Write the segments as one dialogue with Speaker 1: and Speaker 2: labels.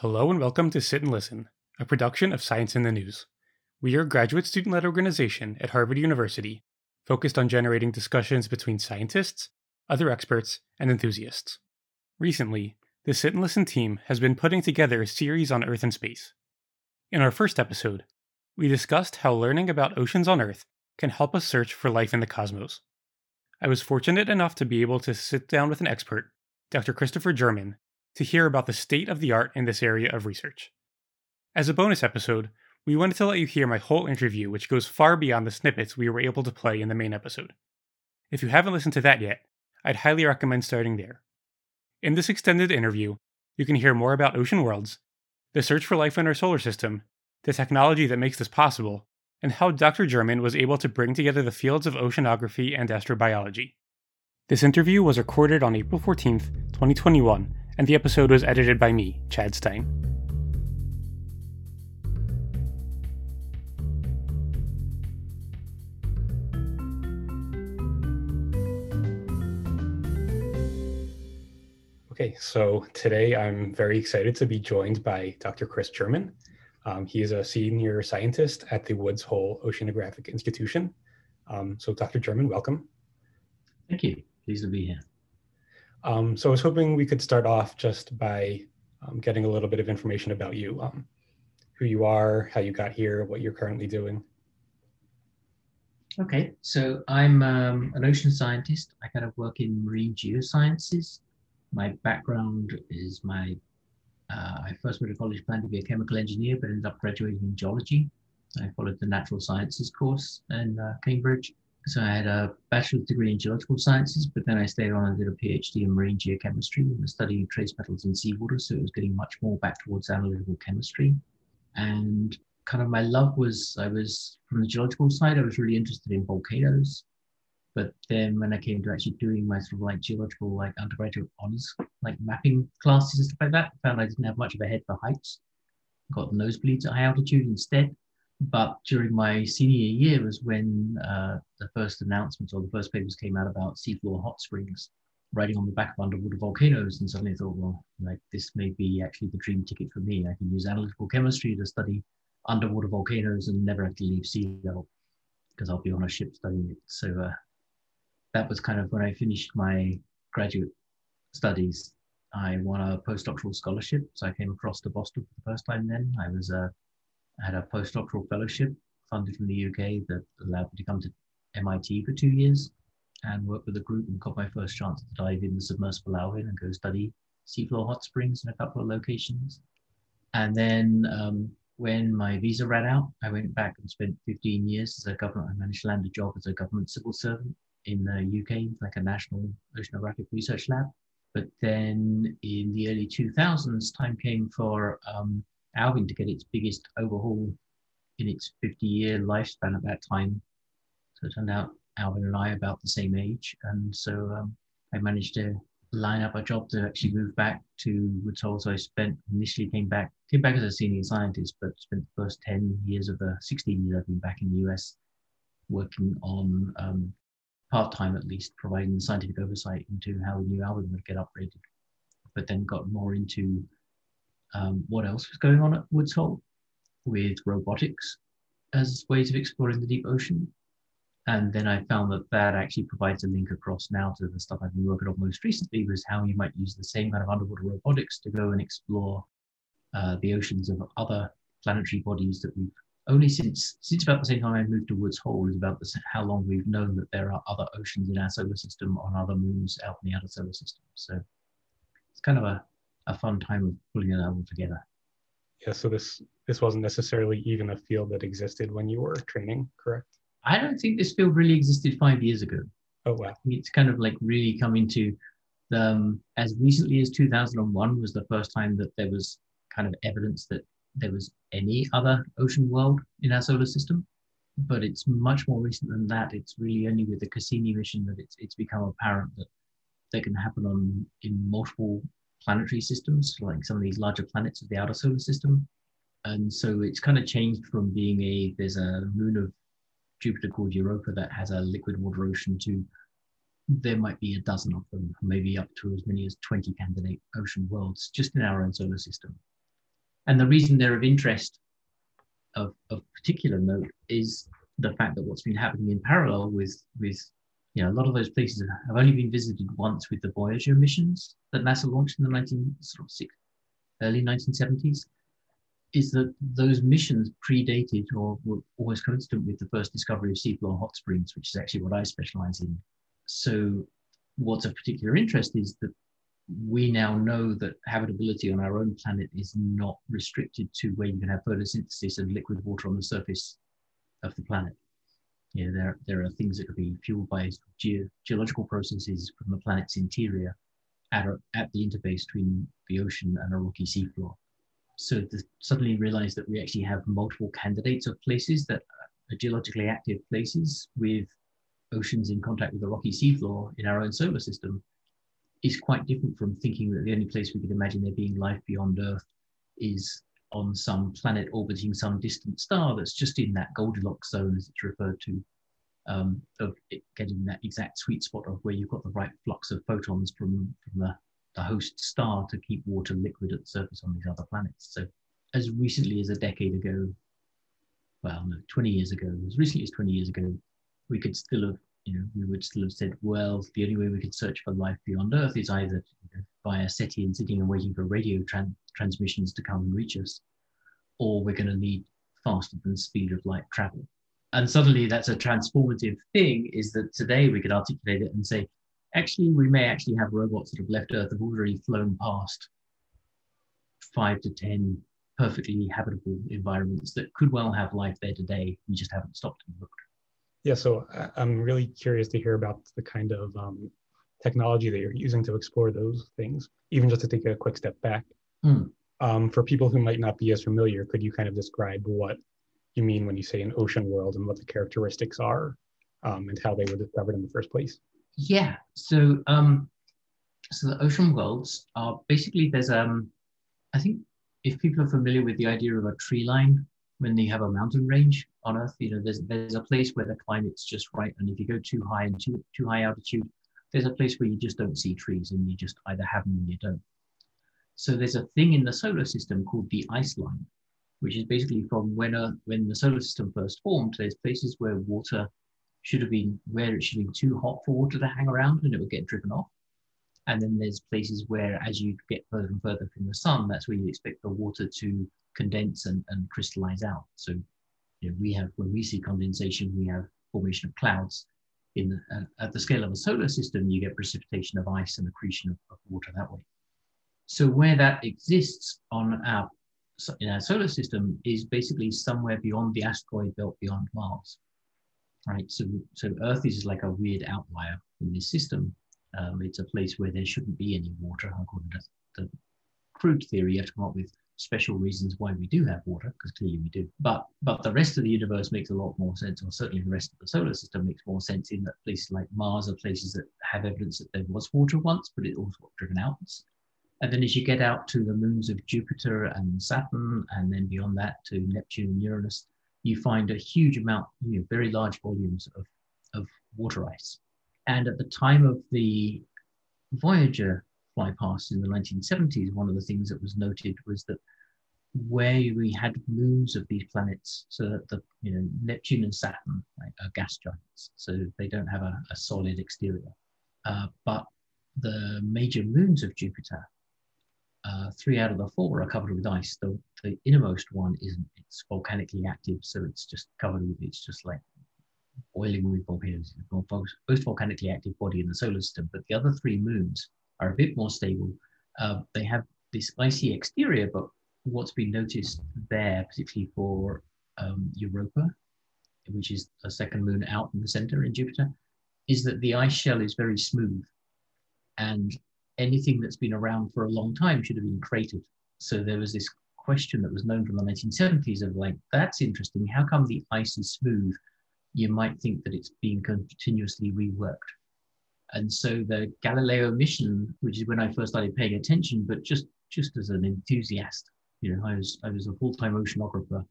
Speaker 1: Hello and welcome to Sit and Listen, a production of Science in the News. We are a graduate student led organization at Harvard University focused on generating discussions between scientists, other experts, and enthusiasts. Recently, the Sit and Listen team has been putting together a series on Earth and space. In our first episode, we discussed how learning about oceans on Earth can help us search for life in the cosmos. I was fortunate enough to be able to sit down with an expert, Dr. Christopher German, to hear about the state of the art in this area of research. As a bonus episode, we wanted to let you hear my whole interview, which goes far beyond the snippets we were able to play in the main episode. If you haven't listened to that yet, I'd highly recommend starting there. In this extended interview, you can hear more about ocean worlds, the search for life in our solar system, the technology that makes this possible, and how Dr. German was able to bring together the fields of oceanography and astrobiology. This interview was recorded on April 14th, 2021, and the episode was edited by me, Chad Stein. Okay, so today I'm very excited to be joined by Dr. Chris German. Um, he is a senior scientist at the Woods Hole Oceanographic Institution. Um, so, Dr. German, welcome.
Speaker 2: Thank you. Pleased to be here.
Speaker 1: Um, so I was hoping we could start off just by um, getting a little bit of information about you, um, who you are, how you got here, what you're currently doing.
Speaker 2: Okay, so I'm um, an ocean scientist. I kind of work in marine geosciences. My background is my, uh, I first went to college planned to be a chemical engineer, but ended up graduating in geology. I followed the natural sciences course in uh, Cambridge so I had a bachelor's degree in geological sciences, but then I stayed on and did a PhD in marine geochemistry and studying trace metals in seawater. So it was getting much more back towards analytical chemistry. And kind of my love was I was from the geological side, I was really interested in volcanoes. But then when I came to actually doing my sort of like geological, like undergraduate honors, like mapping classes and stuff like that, I found I didn't have much of a head for heights. Got nosebleeds at high altitude instead. But during my senior year was when uh, the first announcements or the first papers came out about seafloor hot springs, riding on the back of underwater volcanoes. And suddenly I thought, well, like this may be actually the dream ticket for me. I can use analytical chemistry to study underwater volcanoes and never have to leave sea level because I'll be on a ship studying it. So uh, that was kind of when I finished my graduate studies. I won a postdoctoral scholarship. So I came across to Boston for the first time then. I was a uh, I had a postdoctoral fellowship funded from the UK that allowed me to come to MIT for two years and work with a group and got my first chance to dive in the submersible Alvin and go study seafloor hot springs in a couple of locations. And then um, when my visa ran out, I went back and spent 15 years as a government. I managed to land a job as a government civil servant in the UK, like a national oceanographic research lab. But then in the early 2000s, time came for um, Alvin to get its biggest overhaul in its 50 year lifespan at that time. So it turned out Alvin and I about the same age. And so um, I managed to line up a job to actually move back to Woods Hole. So I spent initially came back, came back as a senior scientist, but spent the first 10 years of the 16 years I've been back in the US working on um, part time at least, providing scientific oversight into how the new Alvin would get upgraded. But then got more into um, what else was going on at Woods Hole with robotics as ways of exploring the deep ocean. And then I found that that actually provides a link across now to the stuff I've been working on most recently was how you might use the same kind of underwater robotics to go and explore uh, the oceans of other planetary bodies that we've only since since about the same time I moved to Woods Hole is about the, how long we've known that there are other oceans in our solar system on other moons out in the outer solar system. So it's kind of a a fun time of pulling it all together.
Speaker 1: Yeah, so this this wasn't necessarily even a field that existed when you were training, correct?
Speaker 2: I don't think this field really existed five years ago.
Speaker 1: Oh wow!
Speaker 2: It's kind of like really come into the um, as recently as 2001 was the first time that there was kind of evidence that there was any other ocean world in our solar system. But it's much more recent than that. It's really only with the Cassini mission that it's it's become apparent that they can happen on in multiple planetary systems, like some of these larger planets of the outer solar system. And so it's kind of changed from being a, there's a moon of Jupiter called Europa that has a liquid water ocean to there might be a dozen of them, maybe up to as many as 20 candidate ocean worlds just in our own solar system. And the reason they're of interest of, of particular note is the fact that what's been happening in parallel with with you know a lot of those places have only been visited once with the Voyager missions that NASA launched in the 19 sort of early 1970s. Is that those missions predated or were always coincident with the first discovery of seafloor hot springs, which is actually what I specialize in. So, what's of particular interest is that we now know that habitability on our own planet is not restricted to where you can have photosynthesis and liquid water on the surface of the planet. You know, there, there are things that could be fueled by ge- geological processes from the planet's interior at, a, at the interface between the ocean and a rocky seafloor. So to suddenly realize that we actually have multiple candidates of places that are geologically active places with oceans in contact with the rocky seafloor in our own solar system is quite different from thinking that the only place we could imagine there being life beyond Earth is on some planet orbiting some distant star that's just in that Goldilocks zone, as it's referred to, um, of getting that exact sweet spot of where you've got the right flux of photons from, from the, the host star to keep water liquid at the surface on these other planets. So, as recently as a decade ago, well, no, 20 years ago, as recently as 20 years ago, we could still have you know, we would still have said, well, the only way we could search for life beyond Earth is either you know, via SETI and sitting and waiting for radio tran- transmissions to come and reach us, or we're going to need faster than the speed of light travel. And suddenly that's a transformative thing is that today we could articulate it and say, actually, we may actually have robots that have left Earth have already flown past five to 10 perfectly habitable environments that could well have life there today. We just haven't stopped and looked.
Speaker 1: Yeah, so I'm really curious to hear about the kind of um, technology that you're using to explore those things, even just to take a quick step back. Mm. Um, for people who might not be as familiar, could you kind of describe what you mean when you say an ocean world and what the characteristics are um, and how they were discovered in the first place?
Speaker 2: Yeah, so um, so the ocean worlds are basically there's um I think if people are familiar with the idea of a tree line when you have a mountain range on Earth, you know, there's there's a place where the climate's just right, and if you go too high and too too high altitude, there's a place where you just don't see trees, and you just either have them or you don't. So there's a thing in the solar system called the ice line, which is basically from when a, when the solar system first formed. There's places where water should have been where it should been too hot for water to hang around, and it would get driven off. And then there's places where, as you get further and further from the sun, that's where you expect the water to condense and, and crystallize out. So you know, we have, when we see condensation, we have formation of clouds. In the, uh, at the scale of a solar system, you get precipitation of ice and accretion of, of water that way. So where that exists on our in our solar system is basically somewhere beyond the asteroid belt beyond Mars. Right. So so Earth is like a weird outlier in this system. Um, it's a place where there shouldn't be any water, according to the crude theory. You have to come up with special reasons why we do have water, because clearly we do. But but the rest of the universe makes a lot more sense, or certainly the rest of the solar system makes more sense in that places like Mars are places that have evidence that there was water once, but it also got driven out. And then as you get out to the moons of Jupiter and Saturn, and then beyond that to Neptune and Uranus, you find a huge amount, you know, very large volumes of, of water ice. And at the time of the Voyager flypast in the 1970s, one of the things that was noted was that where we had moons of these planets, so that the you know Neptune and Saturn right, are gas giants, so they don't have a, a solid exterior. Uh, but the major moons of Jupiter, uh, three out of the four are covered with ice. The, the innermost one isn't. It's volcanically active, so it's just covered with. It's just like boiling with volcanoes. Most volcanically active body in the solar system. But the other three moons are a bit more stable. Uh, they have this icy exterior, but what's been noticed there, particularly for um, Europa, which is a second moon out in the center in Jupiter, is that the ice shell is very smooth and anything that's been around for a long time should have been cratered. So there was this question that was known from the 1970s of like, that's interesting. How come the ice is smooth? You might think that it's being continuously reworked. And so the Galileo mission, which is when I first started paying attention, but just just as an enthusiast, you know, I was I was a full-time oceanographer,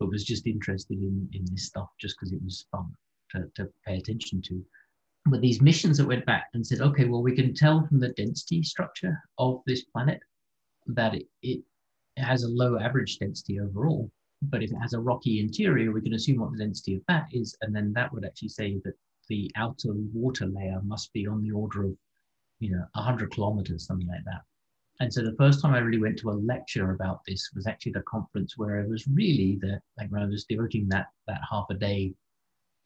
Speaker 2: but was just interested in in this stuff just because it was fun to, to pay attention to. But these missions that went back and said, okay, well, we can tell from the density structure of this planet that it, it has a low average density overall. But if it has a rocky interior, we can assume what the density of that is, and then that would actually say that the outer water layer must be on the order of, you know, 100 kilometers, something like that. And so the first time I really went to a lecture about this was actually the conference where it was really the like when I was devoting that that half a day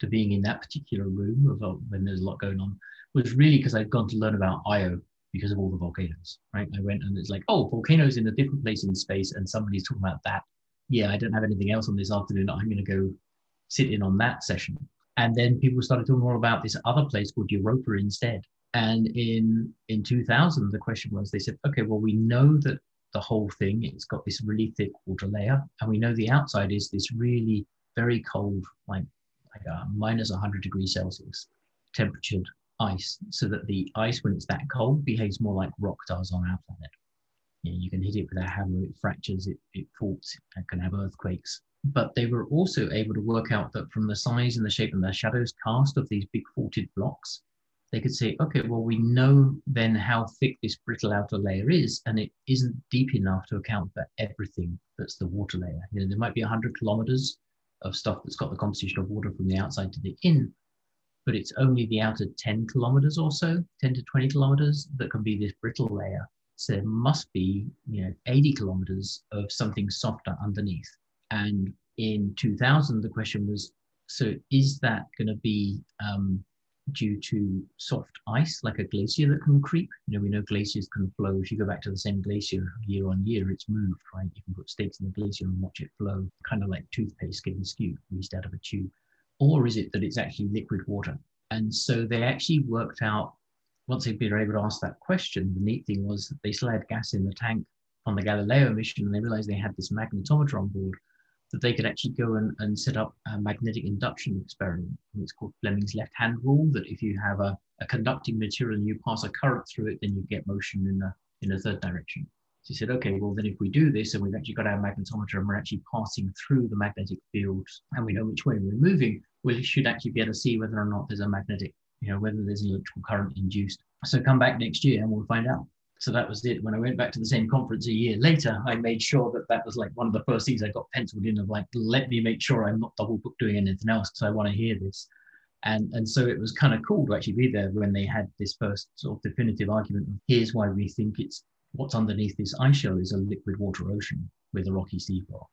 Speaker 2: to being in that particular room of, uh, when there's a lot going on was really because I'd gone to learn about Io because of all the volcanoes, right? I went and it's like, oh, volcanoes in a different place in space, and somebody's talking about that. Yeah, I don't have anything else on this afternoon. I'm going to go sit in on that session. And then people started talking more about this other place called Europa instead. And in in 2000, the question was, they said, okay, well, we know that the whole thing it's got this really thick water layer, and we know the outside is this really very cold, like like uh, a minus 100 degrees Celsius temperatured ice, so that the ice, when it's that cold, behaves more like rock does on our planet. You, know, you can hit it with a hammer, it fractures, it, it faults, it can have earthquakes. But they were also able to work out that from the size and the shape and the shadows cast of these big faulted blocks, they could say, okay, well, we know then how thick this brittle outer layer is, and it isn't deep enough to account for everything that's the water layer. You know, there might be 100 kilometers of stuff that's got the composition of water from the outside to the in, but it's only the outer 10 kilometers or so, 10 to 20 kilometers, that can be this brittle layer. So there must be, you know, 80 kilometers of something softer underneath. And in 2000, the question was, so is that going to be um, due to soft ice, like a glacier that can creep? You know, we know glaciers can flow. If you go back to the same glacier year on year, it's moved, right? You can put stakes in the glacier and watch it flow, kind of like toothpaste getting skewed, squeezed out of a tube or is it that it's actually liquid water? And so they actually worked out, once they'd been able to ask that question, the neat thing was that they still had gas in the tank on the Galileo mission, and they realized they had this magnetometer on board that they could actually go and, and set up a magnetic induction experiment. And it's called Fleming's left hand rule that if you have a, a conducting material and you pass a current through it, then you get motion in the in a third direction. So he said, okay, well, then if we do this and we've actually got our magnetometer and we're actually passing through the magnetic field and we know which way we're moving, we should actually be able to see whether or not there's a magnetic, you know, whether there's an electrical current induced. So come back next year and we'll find out. So that was it. When I went back to the same conference a year later, I made sure that that was like one of the first things I got penciled in of like, let me make sure I'm not double book doing anything else because I want to hear this. And, and so it was kind of cool to actually be there when they had this first sort of definitive argument of here's why we think it's what's underneath this ice shell is a liquid water ocean with a rocky seafloor.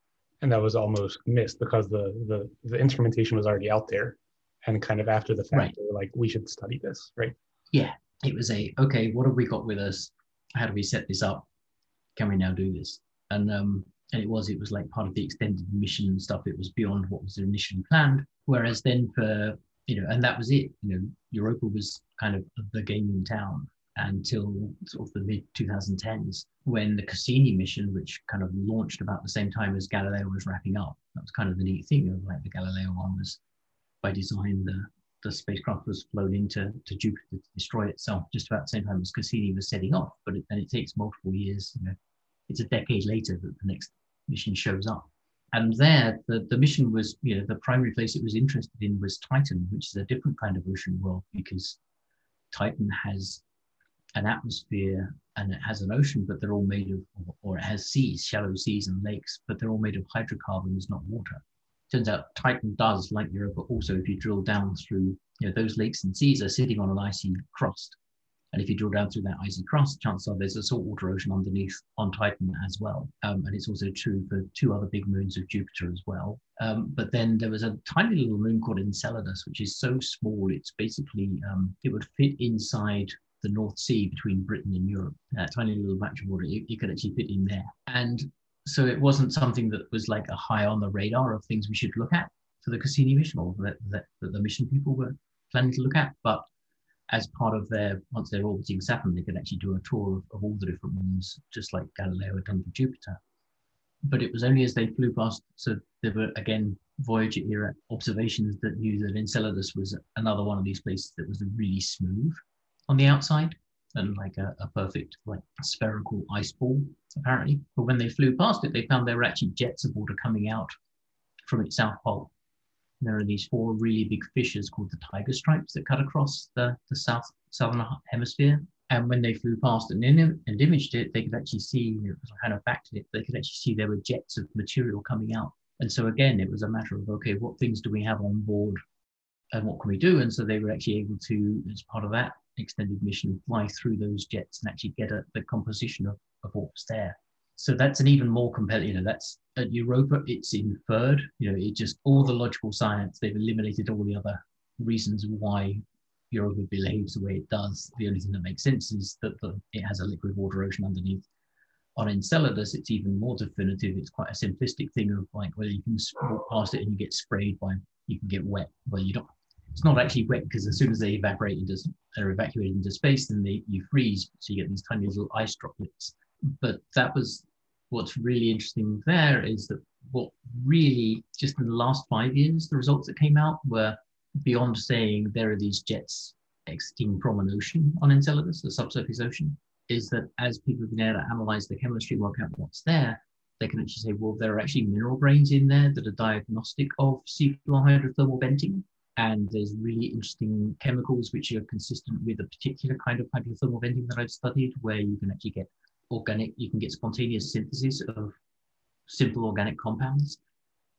Speaker 1: And that was almost missed because the, the, the instrumentation was already out there. And kind of after the fact, right. they were like, we should study this, right?
Speaker 2: Yeah. It was a, okay, what have we got with us? How do we set this up? Can we now do this? And um, and it was it was like part of the extended mission and stuff. It was beyond what was initially planned. Whereas then for you know, and that was it. You know, Europa was kind of the game in town until sort of the mid 2010s when the Cassini mission, which kind of launched about the same time as Galileo was wrapping up. That was kind of the neat thing of like the Galileo one was by design the the spacecraft was flown into to Jupiter to destroy itself just about the same time as Cassini was setting off. But it, then it takes multiple years. You know, it's a decade later that the next mission shows up. And there, the, the mission was, you know, the primary place it was interested in was Titan, which is a different kind of ocean world because Titan has an atmosphere and it has an ocean, but they're all made of, or it has seas, shallow seas and lakes, but they're all made of hydrocarbons, not water. Turns out Titan does, like Europa, also if you drill down through, you know, those lakes and seas are sitting on an icy crust. And if you drill down through that icy crust, chances are there's a saltwater ocean underneath on Titan as well. Um, and it's also true for two other big moons of Jupiter as well. Um, but then there was a tiny little moon called Enceladus, which is so small, it's basically, um, it would fit inside the North Sea between Britain and Europe, that tiny little patch of water, you, you could actually fit in there. And so it wasn't something that was like a high on the radar of things we should look at for the Cassini mission or that, the mission people were planning to look at. But as part of their, once they're orbiting Saturn, they could actually do a tour of, of all the different moons, just like Galileo had done for Jupiter. But it was only as they flew past, so there were again Voyager era observations that knew that Enceladus was another one of these places that was really smooth on the outside and like a, a, perfect like spherical ice ball apparently but when they flew past it they found there were actually jets of water coming out from its south pole and there are these four really big fissures called the tiger stripes that cut across the, the south southern hemisphere And when they flew past and, and imaged it, they could actually see, you know, kind of backed it, they could actually see there were jets of material coming out. And so again, it was a matter of, okay, what things do we have on board and what can we do? And so they were actually able to, as part of that extended mission, fly through those jets and actually get at the composition of, of what was there. So that's an even more compelling, you know, that's at Europa, it's inferred, you know, it just all the logical science, they've eliminated all the other reasons why Europa behaves the way it does. The only thing that makes sense is that the, it has a liquid water ocean underneath. On Enceladus, it's even more definitive. It's quite a simplistic thing of like, well, you can walk past it and you get sprayed by, you can get wet. Well, you don't, it's not actually wet because as soon as they evaporate into, they're evacuated into space, then they, you freeze. So you get these tiny little ice droplets. But that was what's really interesting there is that what really, just in the last five years, the results that came out were beyond saying there are these jets exiting from an ocean on Enceladus, the subsurface ocean, is that as people have been able to analyze the chemistry work out what's there, they can actually say, well, there are actually mineral grains in there that are diagnostic of seafloor hydrothermal venting. And there's really interesting chemicals which are consistent with a particular kind of hydrothermal venting that I've studied, where you can actually get organic, you can get spontaneous synthesis of simple organic compounds.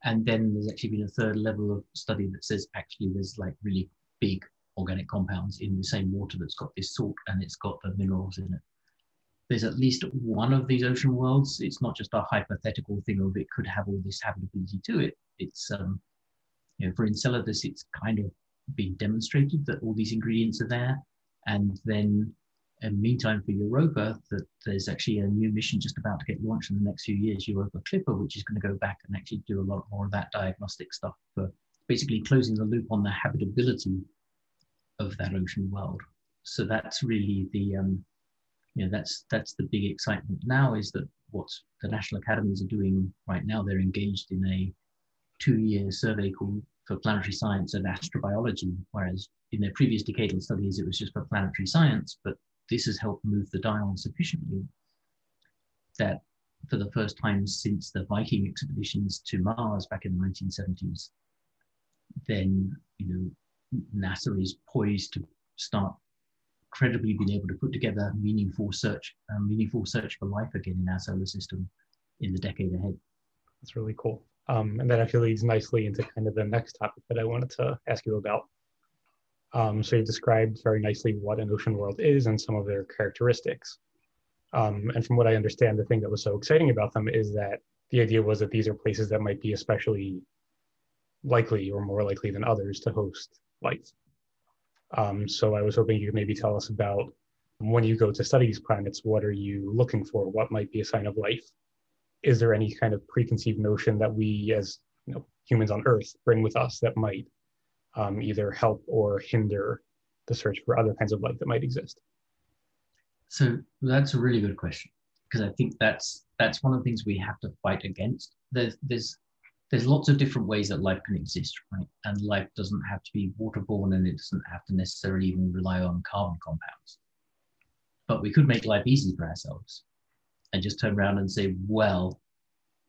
Speaker 2: And then there's actually been a third level of study that says actually there's like really big organic compounds in the same water that's got this salt and it's got the minerals in it. There's at least one of these ocean worlds. It's not just a hypothetical thing of it could have all this habitability to it. It's, um, you know, for Enceladus, it's kind of been demonstrated that all these ingredients are there. And then in the meantime, for Europa, that there's actually a new mission just about to get launched in the next few years, Europa Clipper, which is going to go back and actually do a lot more of that diagnostic stuff for basically closing the loop on the habitability of that ocean world. So that's really the, um, you know, that's that's the big excitement now is that what the national academies are doing right now. They're engaged in a two-year survey called for planetary science and astrobiology, whereas in their previous decadal studies it was just for planetary science, but this has helped move the dial sufficiently that for the first time since the Viking expeditions to Mars back in the 1970s, then you know NASA is poised to start credibly being able to put together meaningful search, um, meaningful search for life again in our solar system in the decade ahead.
Speaker 1: That's really cool. Um, and that actually leads nicely into kind of the next topic that I wanted to ask you about, um, so you described very nicely what an ocean world is and some of their characteristics. Um, and from what I understand, the thing that was so exciting about them is that the idea was that these are places that might be especially likely or more likely than others to host life. Um, so I was hoping you could maybe tell us about when you go to study these planets, what are you looking for? What might be a sign of life? Is there any kind of preconceived notion that we as you know, humans on Earth bring with us that might um, either help or hinder the search for other kinds of life that might exist?
Speaker 2: So that's a really good question because I think that's that's one of the things we have to fight against. There's there's there's lots of different ways that life can exist, right? And life doesn't have to be waterborne and it doesn't have to necessarily even rely on carbon compounds. But we could make life easy for ourselves and just turn around and say, well,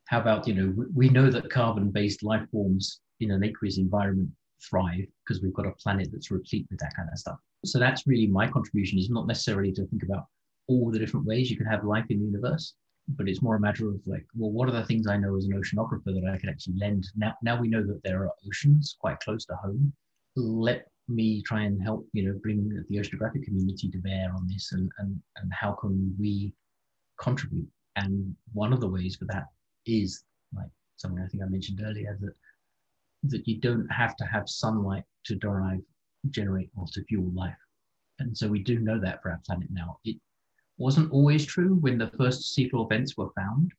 Speaker 2: how about, you know, we know that carbon-based life forms in an aqueous environment thrive because we've got a planet that's replete with that kind of stuff. So that's really my contribution is not necessarily to think about all the different ways you can have life in the universe, but it's more a matter of like, well, what are the things I know as an oceanographer that I can actually lend? Now, now we know that there are oceans quite close to home. Let me try and help, you know, bring the oceanographic community to bear on this and, and, and how can we contribute? And one of the ways for that is like something I think I mentioned earlier that that you don't have to have sunlight to derive, generate or to fuel life. And so we do know that for our planet now. It wasn't always true when the first seafloor vents were found.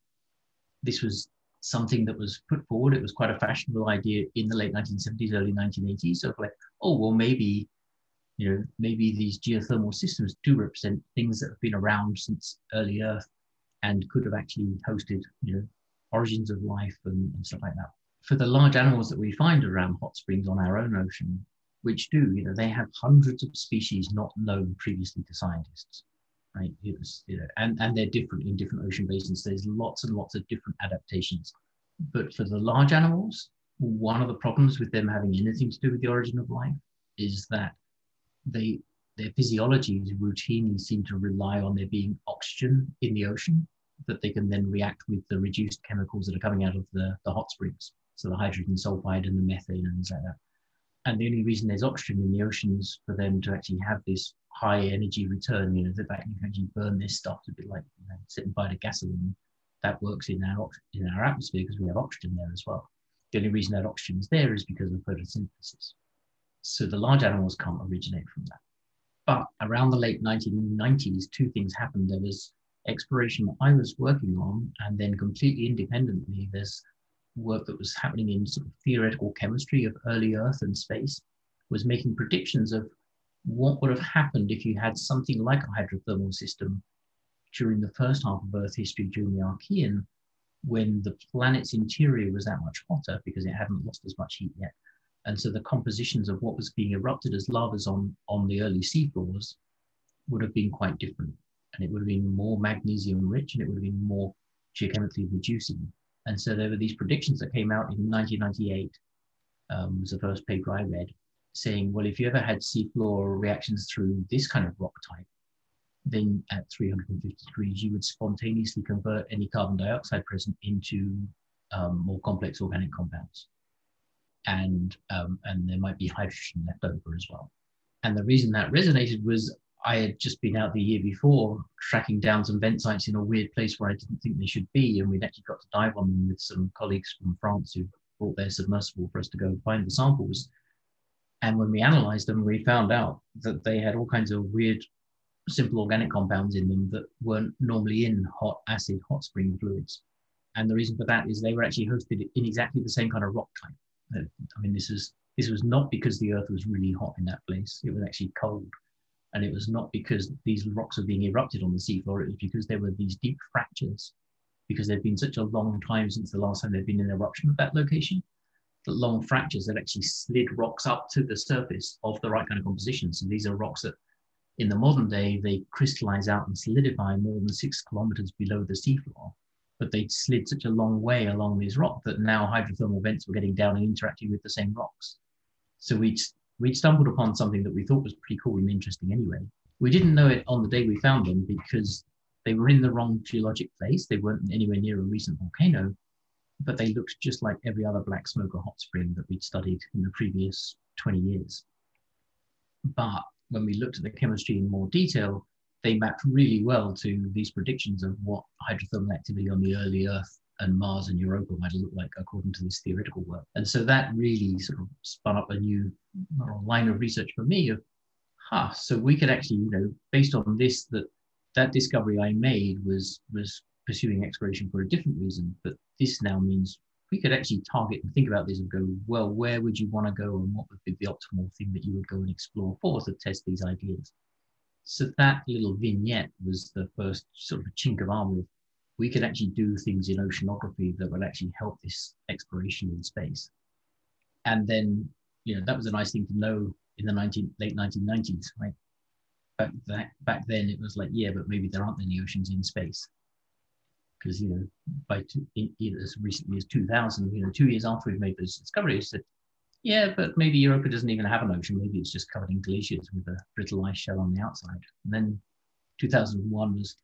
Speaker 2: This was something that was put forward. It was quite a fashionable idea in the late 1970s, early 1980s of like, oh, well, maybe, you know, maybe these geothermal systems do represent things that have been around since early Earth and could have actually hosted, you know, origins of life and, and stuff like that for the large animals that we find around hot springs on our own ocean, which do, you know, they have hundreds of species not known previously to scientists, right? It was, you know, and, and they're different in different ocean basins. There's lots and lots of different adaptations. But for the large animals, one of the problems with them having anything to do with the origin of life is that they their physiologies routinely seem to rely on there being oxygen in the ocean that they can then react with the reduced chemicals that are coming out of the, the hot springs. So the hydrogen sulfide and the methane and things like that. And the only reason there's oxygen in the oceans for them to actually have this high energy return, you know, that you can actually burn this stuff to be like you know, sitting by the gasoline. That works in our in our atmosphere because we have oxygen there as well. The only reason that oxygen is there is because of photosynthesis. So the large animals can't originate from that. But around the late 1990s, two things happened. There was exploration that I was working on, and then completely independently, there's work that was happening in sort of theoretical chemistry of early Earth and space, was making predictions of what would have happened if you had something like a hydrothermal system during the first half of Earth history during the Archean, when the planet's interior was that much hotter because it hadn't lost as much heat yet. And so the compositions of what was being erupted as lavas on, on the early seafloors would have been quite different. And it would have been more magnesium rich and it would have been more geochemically reducing. And so there were these predictions that came out in 1998, um, was the first paper I read, saying, well, if you ever had seafloor reactions through this kind of rock type, then at 350 degrees, you would spontaneously convert any carbon dioxide present into um, more complex organic compounds. And, um, and there might be hydrogen left over as well. And the reason that resonated was I had just been out the year before tracking down some vent sites in a weird place where I didn't think they should be. And we'd actually got to dive on them with some colleagues from France who brought their submersible for us to go find the samples. And when we analyzed them, we found out that they had all kinds of weird simple organic compounds in them that weren't normally in hot acid hot spring fluids. And the reason for that is they were actually hosted in exactly the same kind of rock type. I mean, this is this was not because the earth was really hot in that place. It was actually cold. And it was not because these rocks were being erupted on the seafloor. It was because there were these deep fractures because there'd been such a long time since the last time there'd been an eruption at that location that long fractures that actually slid rocks up to the surface of the right kind of composition. So these are rocks that in the modern day, they crystallize out and solidify more than six kilometers below the seafloor. But they slid such a long way along these rocks that now hydrothermal vents were getting down and interacting with the same rocks. So we'd, we'd stumbled upon something that we thought was pretty cool and interesting anyway. We didn't know it on the day we found them because they were in the wrong geologic place. They weren't anywhere near a recent volcano, but they looked just like every other black smoke or hot spring that we'd studied in the previous 20 years. But when we looked at the chemistry in more detail, they mapped really well to these predictions of what hydrothermal activity on the early Earth and Mars and Europa might look like according to this theoretical work. And so that really sort of spun up a new line of research for me of, huh, so we could actually, you know, based on this, that that discovery I made was was pursuing exploration for a different reason, but this now means we could actually target and think about this and go, well, where would you want to go and what would be the optimal thing that you would go and explore for to test these ideas? So that little vignette was the first sort of chink of armor. We could actually do things in oceanography that would actually help this exploration in space. And then, you know, that was a nice thing to know in the 19, late 1990s, right? Back, that, back then it was like, yeah, but maybe there aren't any oceans in space because you know by two, as recently as 2000 you know two years after we've made those discoveries that yeah but maybe europa doesn't even have an ocean. Maybe it's just covered in glaciers with a brittle ice shell on the outside. And then 2001 was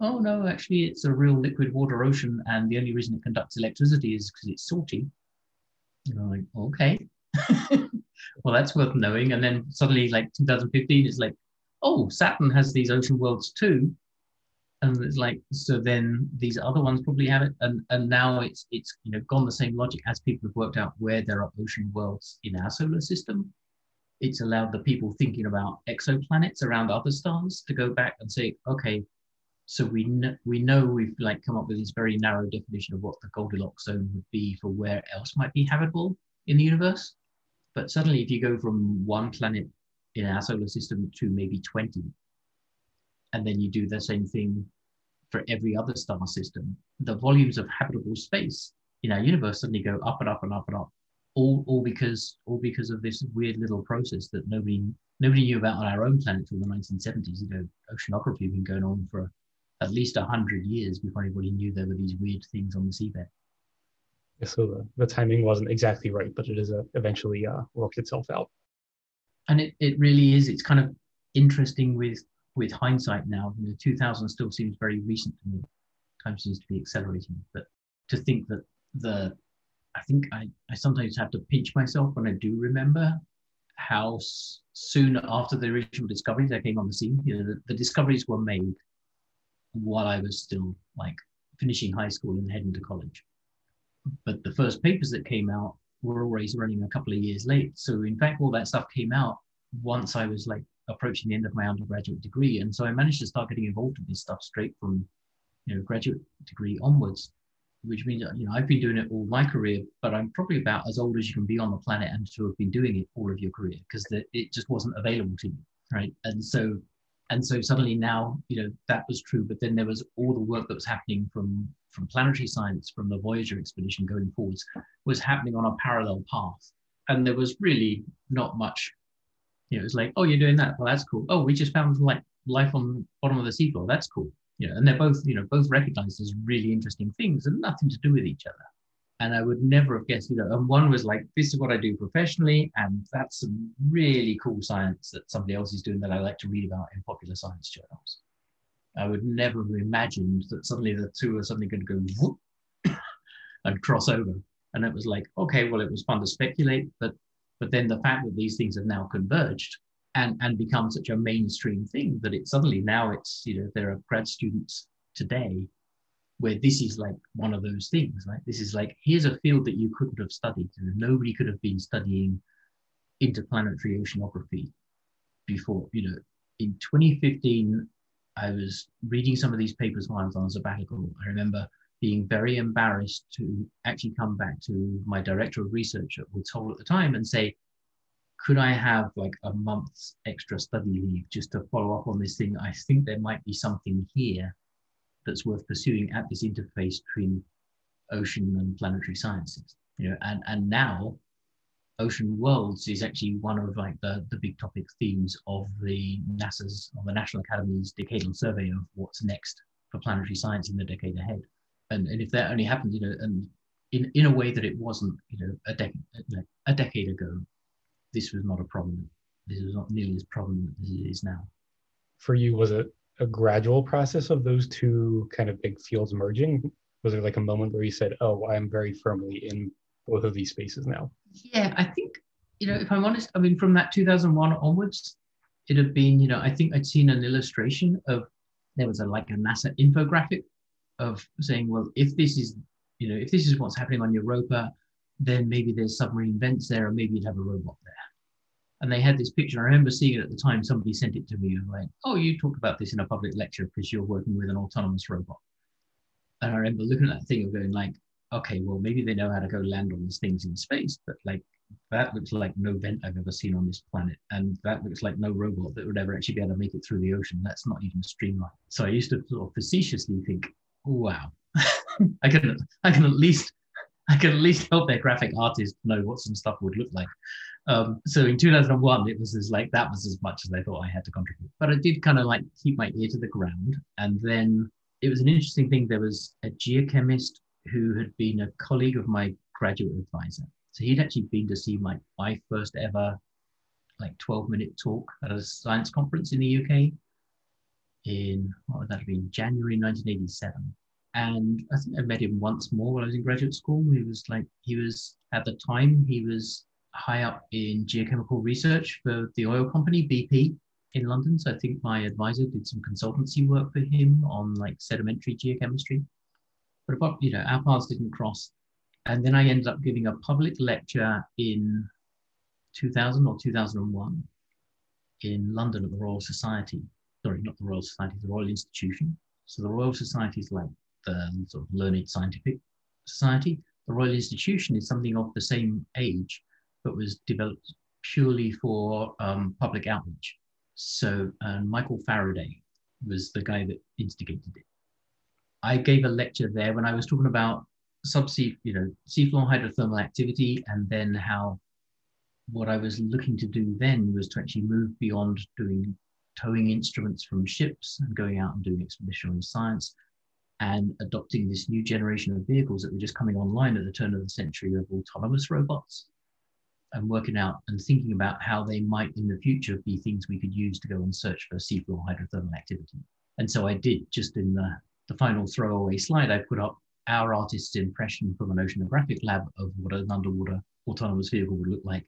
Speaker 2: oh no actually it's a real liquid water ocean and the only reason it conducts electricity is because it's salty. And i'm like okay. Well that's worth knowing. And then suddenly like 2015 it's like oh saturn has these ocean worlds too and it's like so then these other ones probably have it. And and now it's it's you know gone the same logic as people have worked out where there are ocean worlds in our solar system. It's allowed the people thinking about exoplanets around other stars to go back and say okay so we know we know we've like come up with this very narrow definition of what the goldilocks zone would be for where else might be habitable in the universe. But suddenly if you go from one planet in our solar system to maybe 20 and then you do the same thing for every other star system, the volumes of habitable space in our universe suddenly go up and up and up and up, all, all because all because of this weird little process that nobody nobody knew about on our own planet till the 1970s. You know, oceanography had been going on for at least hundred years before anybody knew there were these weird things on the seabed.
Speaker 1: So the, the timing wasn't exactly right, but it is a, eventually uh, worked itself out.
Speaker 2: And it, it really is. It's kind of interesting with with hindsight now. You know, 2000 still seems very recent to me. Time seems to be accelerating, but to think that the I think I, I sometimes have to pinch myself when I do remember how soon after the original discoveries I came on the scene. You know, the, the discoveries were made while I was still like finishing high school and heading to college. But the first papers that came out were always running a couple of years late. So in fact, all that stuff came out once I was like approaching the end of my undergraduate degree. And so I managed to start getting involved in this stuff straight from, you know, graduate degree onwards, which means, you know, I've been doing it all my career, but I'm probably about as old as you can be on the planet and to have been doing it all of your career because it just wasn't available to you. Right. And so and so suddenly now you know that was true but then there was all the work that was happening from from planetary science from the voyager expedition going forwards was happening on a parallel path and there was really not much you know it was like oh you're doing that. Well that's cool. Oh we just found like life on the bottom of the seafloor. That's cool. You know and they're both you know both recognized as really interesting things and nothing to do with each other. And I would never have guessed, you know, and one was like, this is what I do professionally, and that's some really cool science that somebody else is doing that I like to read about in popular science journals. I would never have imagined that suddenly the two are suddenly going to go whoop and cross over. And it was like, okay, well, it was fun to speculate, but but then the fact that these things have now converged and and become such a mainstream thing that it suddenly now it's you know there are grad students today where this is like one of those things, right? This is like, here's a field that you couldn't have studied. Nobody could have been studying interplanetary oceanography before. You know, in 2015, I was reading some of these papers while I was on sabbatical. I remember being very embarrassed to actually come back to my director of research at Woods Hole at the time and say, could I have like a month's extra study leave just to follow up on this thing? I think there might be something here that's worth pursuing at this interface between ocean and planetary sciences. You know, and and now ocean worlds is actually one of like the, the big topic themes of the NASA's or the National Academy's decadal survey of what's next for planetary science in the decade ahead. And, and if that only happened, you know, and in, in a way that it wasn't, you know, a, decade a decade ago, this was not a problem. This was not nearly as problem as it is now.
Speaker 1: For you, was it a gradual process of those two kind of big fields merging? Was there like a moment where you said, "Oh, I'm very firmly in both of these spaces now"?
Speaker 2: Yeah, I think you know, if I'm honest, I mean, from that 2001 onwards, it had been, you know, I think I'd seen an illustration of there was a like a NASA infographic of saying, well, if this is, you know, if this is what's happening on Europa, then maybe there's submarine vents there, or maybe you'd have a robot there and they had this picture. I remember seeing it at the time. Somebody sent it to me and went, "Oh, you talked about this in a public lecture because you're working with an autonomous robot." And I remember looking at that thing and going, "Like, okay, well, maybe they know how to go land on these things in space, but like that looks like no vent I've ever seen on this planet, and that looks like no robot that would ever actually be able to make it through the ocean. That's not even streamlined." So I used to sort of facetiously think, "Wow, I can, I can at least." I can at least help their graphic artist know what some stuff would look like. Um, so in 2001, it was as like that was as much as I thought I had to contribute. But I did kind of like keep my ear to the ground. And then it was an interesting thing. There was a geochemist who had been a colleague of my graduate advisor. So he'd actually been to see my, my first ever like 12 minute talk at a science conference in the UK in what would that have been January 1987. And I think I met him once more while I was in graduate school. He was like, he was at the time, he was high up in geochemical research for the oil company BP in London. So I think my advisor did some consultancy work for him on like sedimentary geochemistry. But about, you know, our paths didn't cross. And then I ended up giving a public lecture in 2000 or 2001 in London at the Royal Society. Sorry, not the Royal Society, the Royal Institution. So the Royal Society is like the sort of learned scientific society. The Royal Institution is something of the same age, but was developed purely for um, public outreach. So Michael Faraday was the guy that instigated it. I gave a lecture there when I was talking about subsea, you know, seafloor hydrothermal activity, and then how what I was looking to do then was to actually move beyond doing towing instruments from ships and going out and doing expeditionary science and adopting this new generation of vehicles that were just coming online at the turn of the century of autonomous robots and working out and thinking about how they might in the future be things we could use to go and search for seafloor hydrothermal activity. And so I did just in the, the final throwaway slide, I put up our artist's impression from an oceanographic lab of what an underwater autonomous vehicle would look like.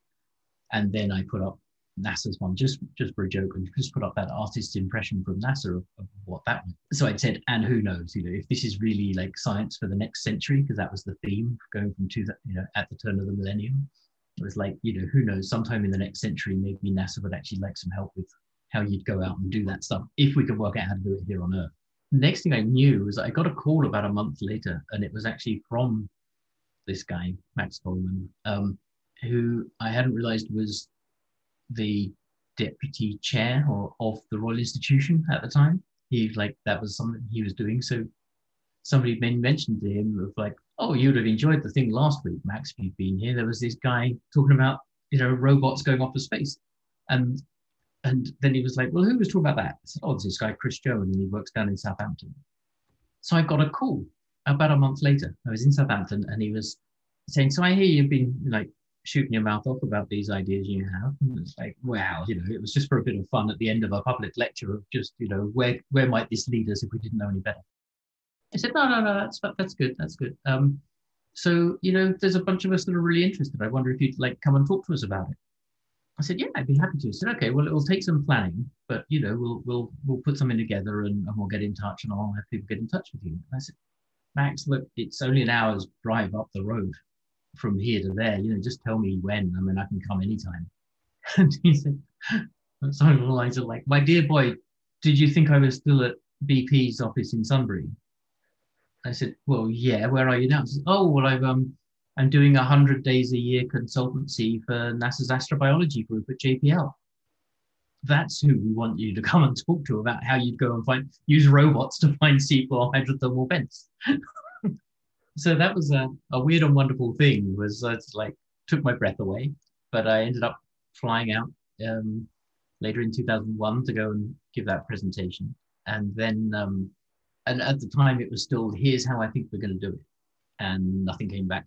Speaker 2: And then I put up NASA's one just just for a joke and just put up that artist's impression from NASA of, of what that was. So I'd said, and who knows, you know, if this is really like science for the next century, because that was the theme going from two, you know, at the turn of the millennium. It was like, you know, who knows, sometime in the next century, maybe NASA would actually like some help with how you'd go out and do that stuff if we could work out how to do it here on Earth. Next thing I knew was I got a call about a month later, and it was actually from this guy, Max Coleman, um, who I hadn't realized was the deputy chair or, of the Royal Institution at the time. He like that was something he was doing. So somebody mentioned to him of like, oh, you'd have enjoyed the thing last week, Max, if you'd been here. There was this guy talking about, you know, robots going off to space. And and then he was like, well, who was talking about that? I said, oh, this guy, Chris German, and he works down in Southampton. So I got a call about a month later. I was in Southampton and he was saying, so I hear you've been like shooting your mouth off about these ideas you have. And it's like, wow, you know, it was just for a bit of fun at the end of a public lecture of just, you know, where where might this lead us if we didn't know any better? I said, no, no, no, that's that's good, that's good. Um, so you know, there's a bunch of us that are really interested. I wonder if you'd like come and talk to us about it. I said, yeah, I'd be happy to. I said, okay, well, it will take some planning, but you know, we'll we'll we'll put something together and, and we'll get in touch, and I'll have people get in touch with you. And I said, Max, look, it's only an hour's drive up the road from here to there. You know, just tell me when. I mean, I can come anytime. And he said, something along the lines of like, my dear boy, did you think I was still at BP's office in Sunbury? I said, well, yeah. Where are you now? He Said, oh, well, I've um, I'm doing a hundred days a year consultancy for NASA's astrobiology group at JPL. That's who we want you to come and talk to about how you'd go and find use robots to find seafloor hydrothermal vents. so that was a, a weird and wonderful thing was uh, like took my breath away but i ended up flying out um, later in 2001 to go and give that presentation. And then um, and at the time it was still here's how i think we're going to do it. And nothing came back.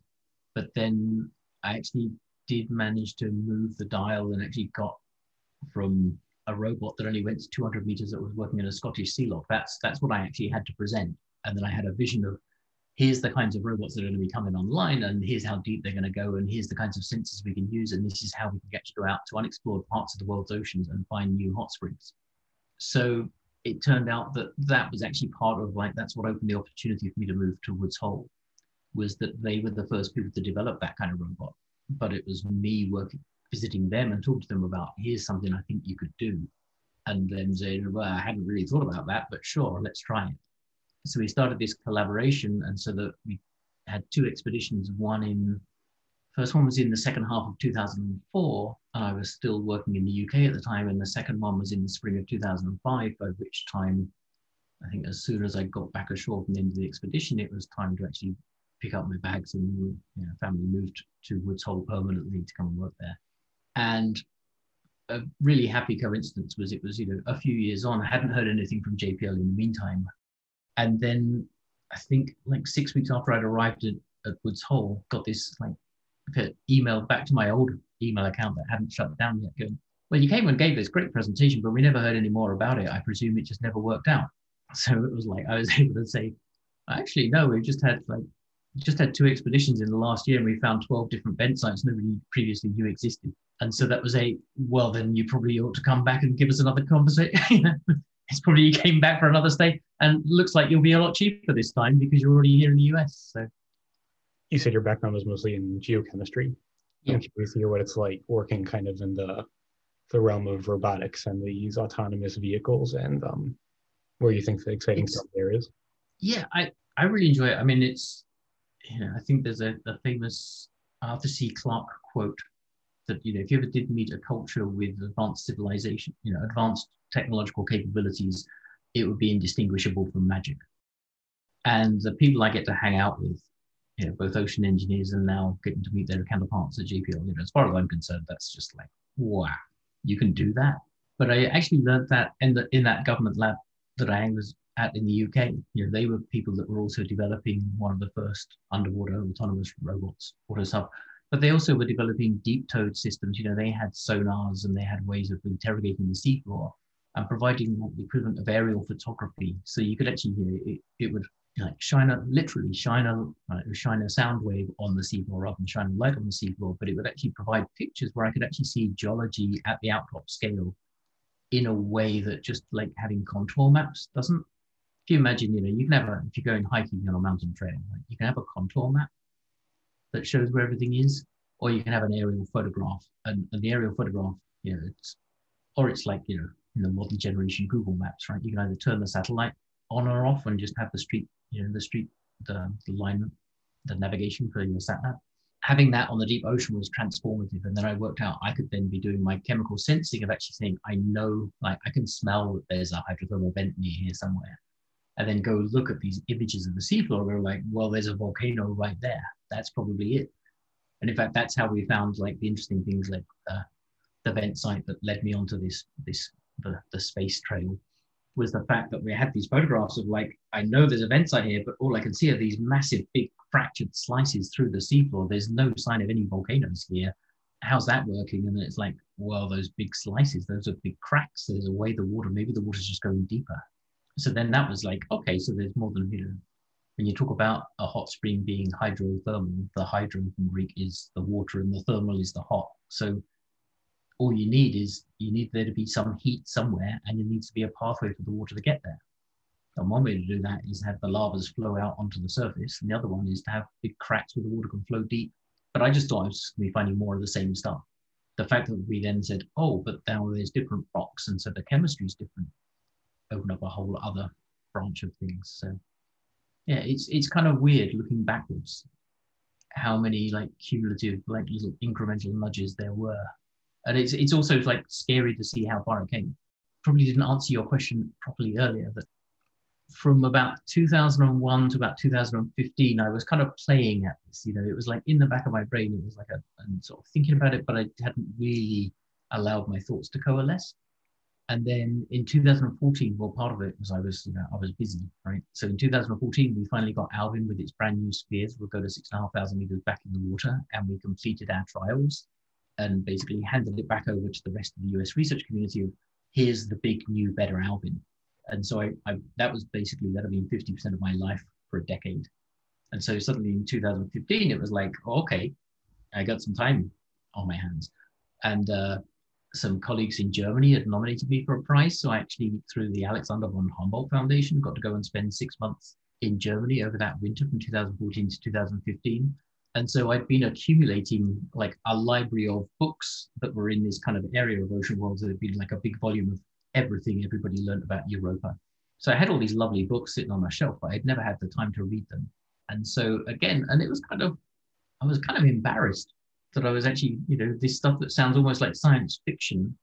Speaker 2: But then i actually did manage to move the dial and actually got from a robot that only went to 200 meters that was working in a scottish sea loch that's that's what i actually had to present. And then i had a vision of here's the kinds of robots that are going to be coming online and here's how deep they're going to go and here's the kinds of sensors we can use and this is how we can get to go out to unexplored parts of the world's oceans and find new hot springs. So it turned out that that was actually part of like that's what opened the opportunity for me to move to woods hole was that they were the first people to develop that kind of robot. But it was me working visiting them and talking to them about here's something i think you could do. And then saying well i hadn't really thought about that but sure let's try it so we started this collaboration, and so that we had two expeditions. One in first one was in the second half of 2004, and I was still working in the UK at the time, and the second one was in the spring of 2005, by which time I think as soon as I got back ashore from the end of the expedition, it was time to actually pick up my bags and you know, family moved to Woods Hole permanently to come and work there. And a really happy coincidence was it was you know a few years on. I hadn't heard anything from JPL in the meantime, and then I think like six weeks after I'd arrived at, at Woods Hole, got this like email back to my old email account that hadn't shut down yet, going, "Well, you came and gave this great presentation, but we never heard any more about it. I presume it just never worked out." So it was like I was able to say, "Actually, no, we just had like just had two expeditions in the last year, and we found twelve different vent sites nobody previously knew existed." And so that was a well, then you probably ought to come back and give us another conversation. it's probably you came back for another stay and looks like you'll be a lot cheaper this time because you're already here in the US. So
Speaker 1: you said your background was mostly in geochemistry. Yeah. I'm curious to hear what it's like working kind of in the the realm of robotics and these autonomous vehicles and um, where you think the exciting it's, stuff there is.
Speaker 2: Yeah, I, I really enjoy it. I mean, it's, you know, I think there's a, a famous Arthur C. Clarke quote that, you know, if you ever did meet a culture with advanced civilization, you know, advanced technological capabilities, it would be indistinguishable from magic. And the people I get to hang out with, you know, both ocean engineers and now getting to meet their counterparts at JPL, you know, as far as I'm concerned, that's just like, wow, you can do that. But I actually learned that in, the, in that government lab that I was at in the UK. You know, they were people that were also developing one of the first underwater autonomous robots, AutoSub, but they also were developing deep towed systems. You know, they had sonars and they had ways of interrogating the seafloor and providing the equivalent of aerial photography. So you could actually, know, it, it would like shine a literally shine a uh, shine a sound wave on the seafloor rather than shine a light on the seafloor, but it would actually provide pictures where I could actually see geology at the outcrop scale in a way that just like having contour maps doesn't. If you imagine, you know, you can have a if you're going hiking on a mountain trail, right, you can have a contour map that shows where everything is, or you can have an aerial photograph, and, and the aerial photograph, you know, it's or it's like you know in the modern generation Google Maps, right? You can either turn the satellite on or off and just have the street, you know, the street, the, the line, the navigation for your sat nav. Having that on the deep ocean was transformative. And then I worked out I could then be doing my chemical sensing of actually saying, I know, like, I can smell that there's a hydrothermal vent near here somewhere. And then go look at these images of the seafloor. We're like, well, there's a volcano right there. That's probably it. And in fact, that's how we found like the interesting things like uh, the vent site that led me onto this this the, the space trail was the fact that we had these photographs of like, I know there's a vent site here, but all I can see are these massive, big fractured slices through the seafloor. There's no sign of any volcanoes here. How's that working? And it's like, well, those big slices, those are big cracks. There's a way the water, maybe the water's just going deeper. So then that was like, okay, so there's more than, you know, when you talk about a hot spring being hydrothermal, the hydro from Greek is the water and the thermal is the hot. So all you need is you need there to be some heat somewhere and there needs to be a pathway for the water to get there. And one way to do that is have the lavas flow out onto the surface. And the other one is to have big cracks where the water can flow deep. But I just thought I was going to be finding more of the same stuff. The fact that we then said, oh, but now there's different rocks. And so the chemistry is different, open up a whole other branch of things. So yeah, it's it's kind of weird looking backwards how many like cumulative, like little incremental nudges there were and it's it's also like scary to see how far it came. Probably didn't answer your question properly earlier, but from about 2001 to about 2015, I was kind of playing at this. You know, it was like in the back of my brain, it was like and sort of thinking about it, but I hadn't really allowed my thoughts to coalesce. And then in 2014, well, part of it was I was, you know, I was busy, right? So in 2014, we finally got Alvin with its brand new spheres. We'll go to six and a half thousand meters back in the water, and we completed our trials and basically handed it back over to the rest of the US research community here's the big new better Alvin. And so I, I that was basically that had been 50% of my life for a decade. And so suddenly in 2015, it was like, oh, okay, I got some time on my hands. And uh, some colleagues in Germany had nominated me for a prize. So I actually, through the Alexander von Humboldt Foundation, got to go and spend six months in Germany over that winter from 2014 to 2015 and so I'd been accumulating like a library of books that were in this kind of area of ocean worlds that had been like a big volume of everything everybody learned about Europa. So I had all these lovely books sitting on my shelf, but I'd never had the time to read them. And so again, and it was kind of, I was kind of embarrassed that I was actually, you know, this stuff that sounds almost like science fiction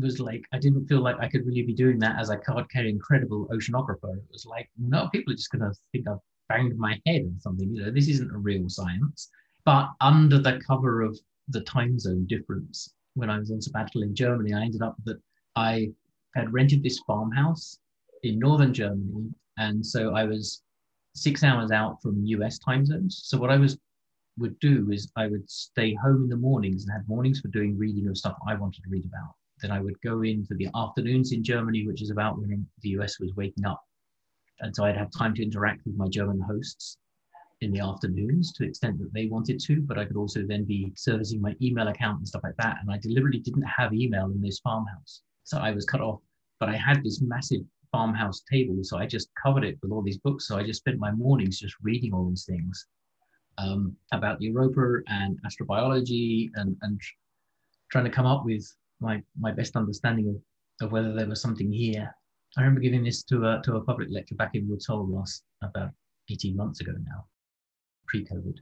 Speaker 2: was like, I didn't feel like I could really be doing that as a card carrying credible oceanographer. It was like, no, people are just going to think I've banged my head or something. You know, this isn't a real science. But under the cover of the time zone difference, when I was on sabbatical in Germany, I ended up that I had rented this farmhouse in northern Germany. And so I was six hours out from US time zones. So what I was would do is I would stay home in the mornings and have mornings for doing reading of stuff I wanted to read about. Then I would go in for the afternoons in Germany, which is about when the US was waking up and so I'd have time to interact with my German hosts in the afternoons to the extent that they wanted to, but I could also then be servicing my email account and stuff like that. And I deliberately didn't have email in this farmhouse. So I was cut off, but I had this massive farmhouse table. So I just covered it with all these books. So I just spent my mornings just reading all these things um, about Europa and astrobiology and, and trying to come up with my, my best understanding of, of whether there was something here I remember giving this to a, to a public lecture back in Woods Hole last about 18 months ago now, pre-COVID.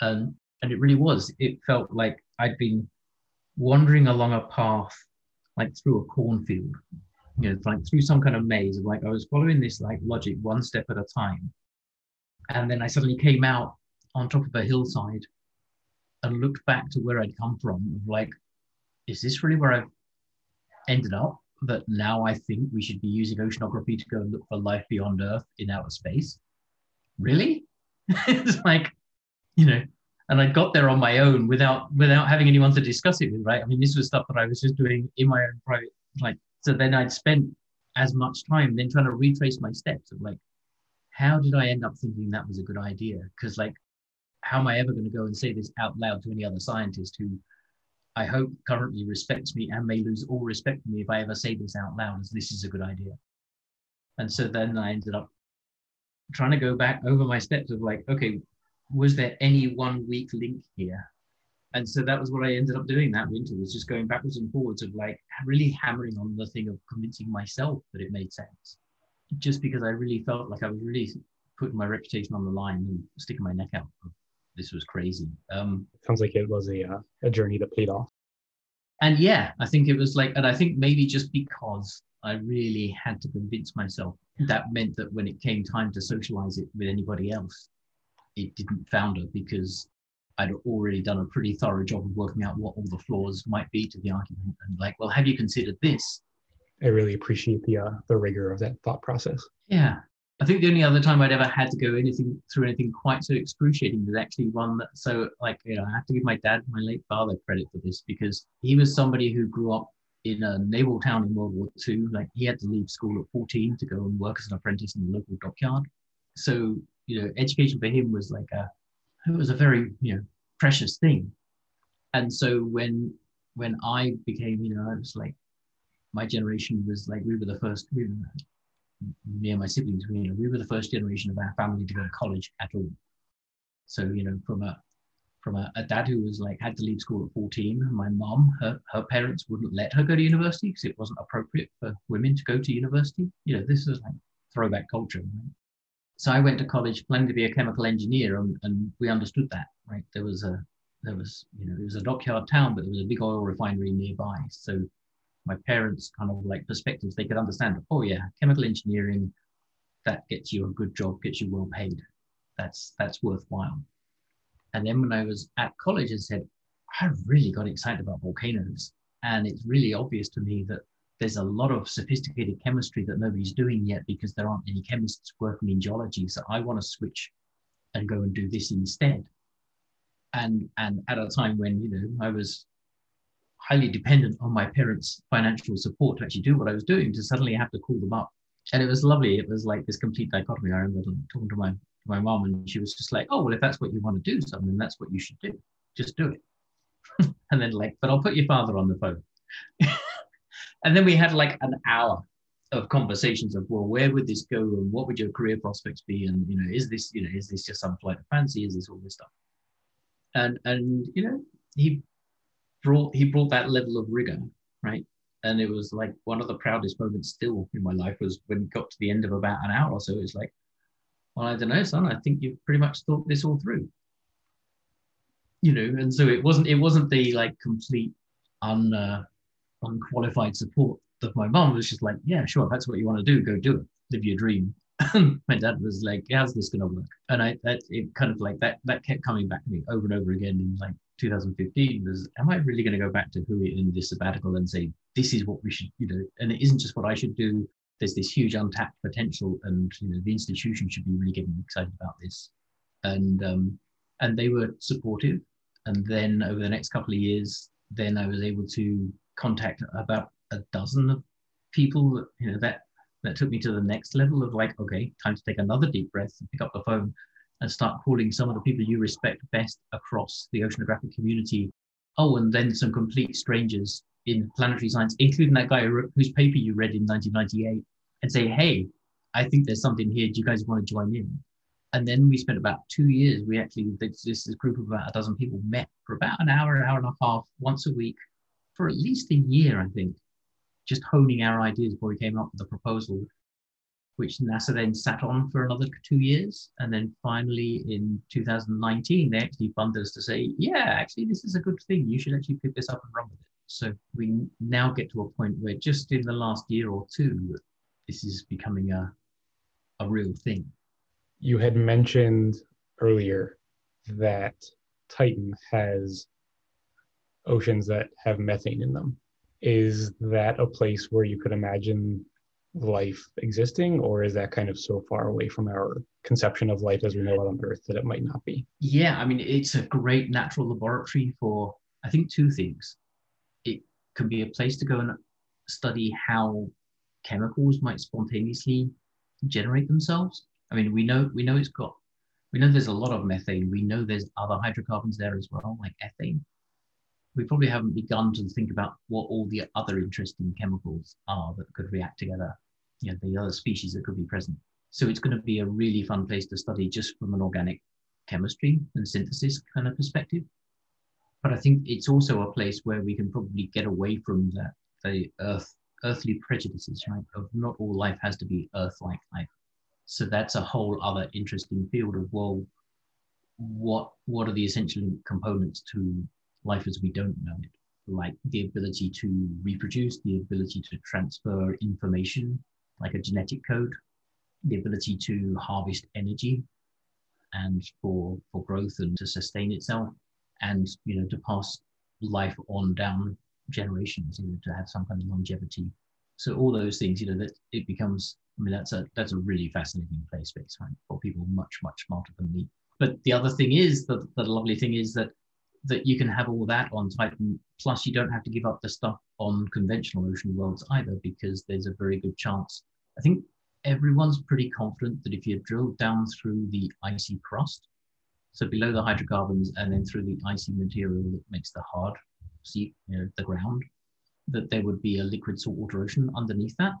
Speaker 2: Um, and it really was, it felt like I'd been wandering along a path, like through a cornfield, you know, like through some kind of maze of like, I was following this like logic one step at a time. And then I suddenly came out on top of a hillside and looked back to where I'd come from, like, is this really where I've ended up? That now I think we should be using oceanography to go and look for life beyond Earth in outer space. Really? it's like, you know, and I got there on my own without without having anyone to discuss it with, right? I mean, this was stuff that I was just doing in my own private, like. So then I'd spent as much time then trying to retrace my steps of like, how did I end up thinking that was a good idea? Because like, how am I ever going to go and say this out loud to any other scientist who I hope currently respects me and may lose all respect for me if I ever say this out loud as this is a good idea. And so then I ended up trying to go back over my steps of like, okay, was there any one weak link here? And so that was what I ended up doing that winter was just going backwards and forwards of like really hammering on the thing of convincing myself that it made sense. Just because I really felt like I was really putting my reputation on the line and sticking my neck out. This was crazy. Um,
Speaker 1: Sounds like it was a uh, a journey that paid off.
Speaker 2: And yeah, I think it was like, and I think maybe just because I really had to convince myself, that meant that when it came time to socialize it with anybody else, it didn't founder because I'd already done a pretty thorough job of working out what all the flaws might be to the argument and like, well, have you considered this?
Speaker 1: I really appreciate the uh, the rigor of that thought process.
Speaker 2: Yeah, I think the only other time I'd ever had to go anything through anything quite so excruciating was actually one that so like you know I have to give my dad, my late father, credit for this because he was somebody who grew up in a naval town in World War II. Like he had to leave school at 14 to go and work as an apprentice in the local dockyard. So you know, education for him was like a it was a very you know precious thing. And so when when I became you know I was like my generation was like we were the first we were, me and my siblings we, you know we were the first generation of our family to go to college at all. So you know from a from a, a, dad who was like had to leave school at 14 my mom her, her parents wouldn't let her go to university because it wasn't appropriate for women to go to university you know this was like throwback culture right? so I went to college planning to be a chemical engineer, and, and we understood that, right? There was a there was you know it was a dockyard town, but there was a big oil refinery nearby. So my parents kind of like perspectives they could understand. Oh yeah, chemical engineering, that gets you a good job, gets you well paid. That's that's worthwhile. And then when I was at college, I said I really got excited about volcanoes, and it's really obvious to me that there's a lot of sophisticated chemistry that nobody's doing yet because there aren't any chemists working in geology. So I want to switch and go and do this instead. And and at a time when you know I was highly dependent on my parents' financial support to actually do what I was doing, to suddenly have to call them up. And it was lovely. It was like this complete dichotomy. I remember talking to my my mom, and she was just like, "Oh well, if that's what you want to do, something, then that's what you should do. Just do it." and then like, but I'll put your father on the phone. And then we had like an hour of conversations of, well, where would this go and what would your career prospects be? And, you know, is this, you know, is this just some flight of fancy? Is this all this stuff? And, and, you know, he brought, he brought that level of rigor, right? And it was like one of the proudest moments still in my life was when we got to the end of about an hour or so. It's like, well, I don't know, son. I think you've pretty much thought this all through. You know, and so it wasn't it wasn't the like complete un uh, unqualified support that my mom was just like, yeah, sure, that's what you want to do, go do it, live your dream. my dad was like, how's this gonna work? And I that it kind of like that that kept coming back to me over and over again And like 2015 was, am I really gonna go back to who in this sabbatical and say this is what we should, you know, and it isn't just what I should do. There's this huge untapped potential, and you know the institution should be really getting excited about this. And um, and they were supportive. And then over the next couple of years, then I was able to contact about a dozen of people you know that that took me to the next level of like okay time to take another deep breath and pick up the phone and start calling some of the people you respect best across the oceanographic community. Oh and then some complete strangers in planetary science including that guy whose paper you read in 1998 and say hey i think there's something here. Do you guys want to join in? And then we spent about two years we actually this, group of about a dozen people met for about an hour an hour and a half once a week for at least a year, I think, just honing our ideas before we came up with the proposal, which NASA then sat on for another two years. And then finally in 2019, they actually funded us to say, yeah, actually, this is a good thing. You should actually pick this up and run with it. So we now get to a point where just in the last year or two, this is becoming a, a real thing.
Speaker 1: You had mentioned earlier that Titan has oceans that have methane in them. Is that a place where you could imagine life existing, or is that kind of so far away from our conception of life as we know it on Earth that it might not be.
Speaker 2: Yeah, I mean, it's a great natural laboratory for, I think, two things. It can be a place to go and study how chemicals might spontaneously generate themselves. I mean, we know we know it's got we know there's a lot of methane. We know there's other hydrocarbons there as well, like ethane. We probably haven't begun to think about what all the other interesting chemicals are that could react together. You know, the other species that could be present. So it's going to be a really fun place to study just from an organic chemistry and synthesis kind of perspective. But I think it's also a place where we can probably get away from that the earth earthly prejudices, right? Of not all life has to be Earth-like life. So that's a whole other interesting field of well, what what are the essential components to life as we don't know it? Like the ability to reproduce, the ability to transfer information, like a genetic code, the ability to harvest energy and for for growth and to sustain itself, and you know to pass life on down generations, you know, to have some kind of longevity. So all those things, you know, that it becomes. I mean, that's a that's a really fascinating play space, right, for people much much smarter than me. But the other thing is that the lovely thing is that that you can have all that on Titan. Plus, you don't have to give up the stuff on conventional ocean worlds either, because there's a very good chance. I think everyone's pretty confident that if you drill down through the icy crust, so below the hydrocarbons and then through the icy material that makes the hard sea, you know, the ground, that there would be a liquid saltwater ocean underneath that.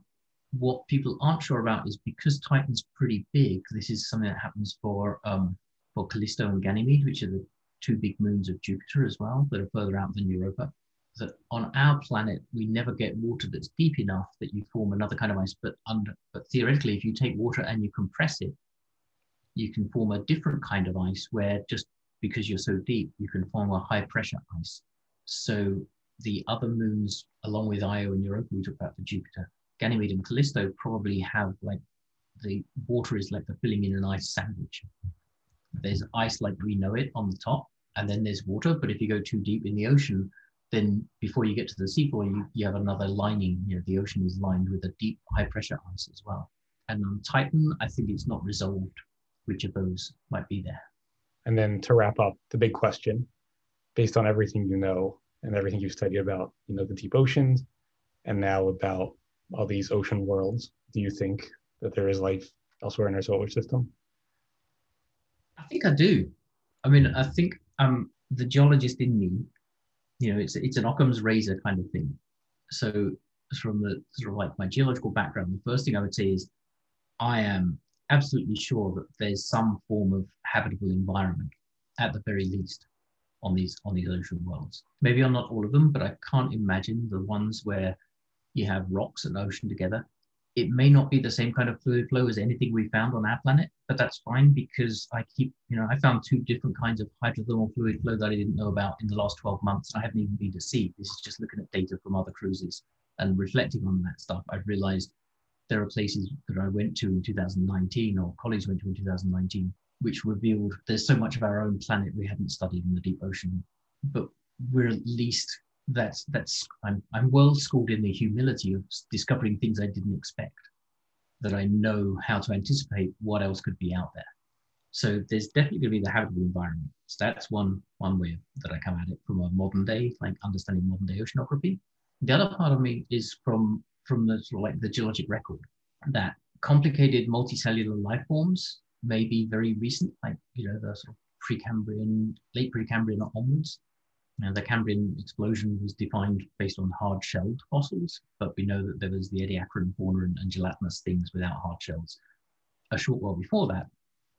Speaker 2: What people aren't sure about is because Titan's pretty big, this is something that happens for um, for Callisto and Ganymede, which are the two big moons of Jupiter as well, that are further out than Europa. That on our planet we never get water that's deep enough that you form another kind of ice. But under but theoretically, if you take water and you compress it, you can form a different kind of ice where just because you're so deep, you can form a high pressure ice. So the other moons, along with Io and Europa, we talked about for Jupiter, Ganymede and Callisto probably have like the water is like the filling in an ice sandwich. There's ice like we know it on the top, and then there's water. But if you go too deep in the ocean, then before you get to the seafloor, you, you have another lining. You know, the ocean is lined with a deep, high pressure ice as well. And on Titan, I think it's not resolved which of those might be there.
Speaker 1: And then to wrap up, the big question based on everything you know and everything you've studied about, you know, the deep oceans and now about all these ocean worlds, do you think that there is life elsewhere in our solar system?
Speaker 2: I think I do. I mean, I think um, the geologist in me, you know, it's it's an Occam's razor kind of thing. So from the sort of like my geological background, the first thing I would say is I am absolutely sure that there's some form of habitable environment at the very least on these on these ocean worlds. Maybe on not all of them, but I can't imagine the ones where you have rocks and ocean together. It may not be the same kind of fluid flow as anything we found on our planet, but that's fine because I keep, you know, I found two different kinds of hydrothermal fluid flow that I didn't know about in the last 12 months. I haven't even been to sea. This is just looking at data from other cruises and reflecting on that stuff. I've realized there are places that I went to in 2019 or colleagues went to in 2019 which revealed there's so much of our own planet we haven't studied in the deep ocean, but we're at least that's that's I'm I'm well schooled in the humility of discovering things I didn't expect, that I know how to anticipate what else could be out there. So there's definitely going to be the habitable environment. So that's one one way that I come at it from a modern day, like understanding modern day oceanography. The other part of me is from from the sort of like the geologic record that complicated multicellular life forms may be very recent, like you know the sort of Precambrian, late Precambrian onwards. Now, the Cambrian explosion was defined based on hard-shelled fossils, but we know that there was the Ediacaran fauna and, and gelatinous things without hard shells a short while before that.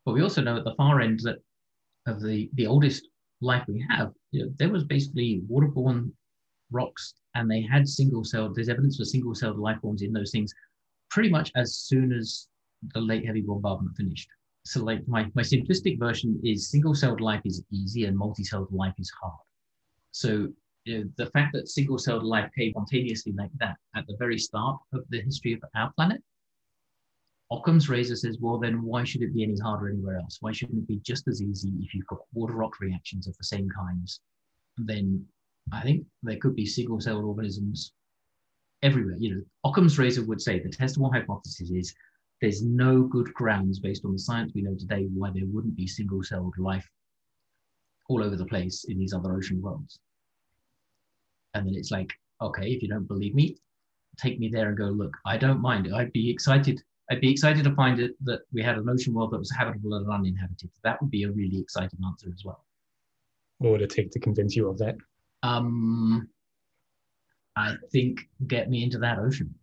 Speaker 2: But we also know at the far end that of the, the oldest life we have, you know, there was basically waterborne rocks and they had single-celled, there's evidence for single-celled life forms in those things pretty much as soon as the late heavy bombardment finished so like my, my simplistic version is single-celled life is easy and multi-celled life is hard. So you know, the fact that single-celled life came spontaneously like that at the very start of the history of our planet, Occam's razor says, well, then why should it be any harder anywhere else? Why shouldn't it be just as easy if you've got water rock reactions of the same kinds? Then I think there could be single-celled organisms everywhere. You know, Occam's razor would say the testable hypothesis is there's no good grounds based on the science we know today why there wouldn't be single-celled life all over the place in these other ocean worlds. And then it's like, okay, if you don't believe me, take me there and go look. I don't mind. I'd be excited. I'd be excited to find it that we had an ocean world that was habitable and uninhabited. That would be a really exciting answer as well.
Speaker 1: What would it take to convince you of that?
Speaker 2: Um, I think get me into that ocean.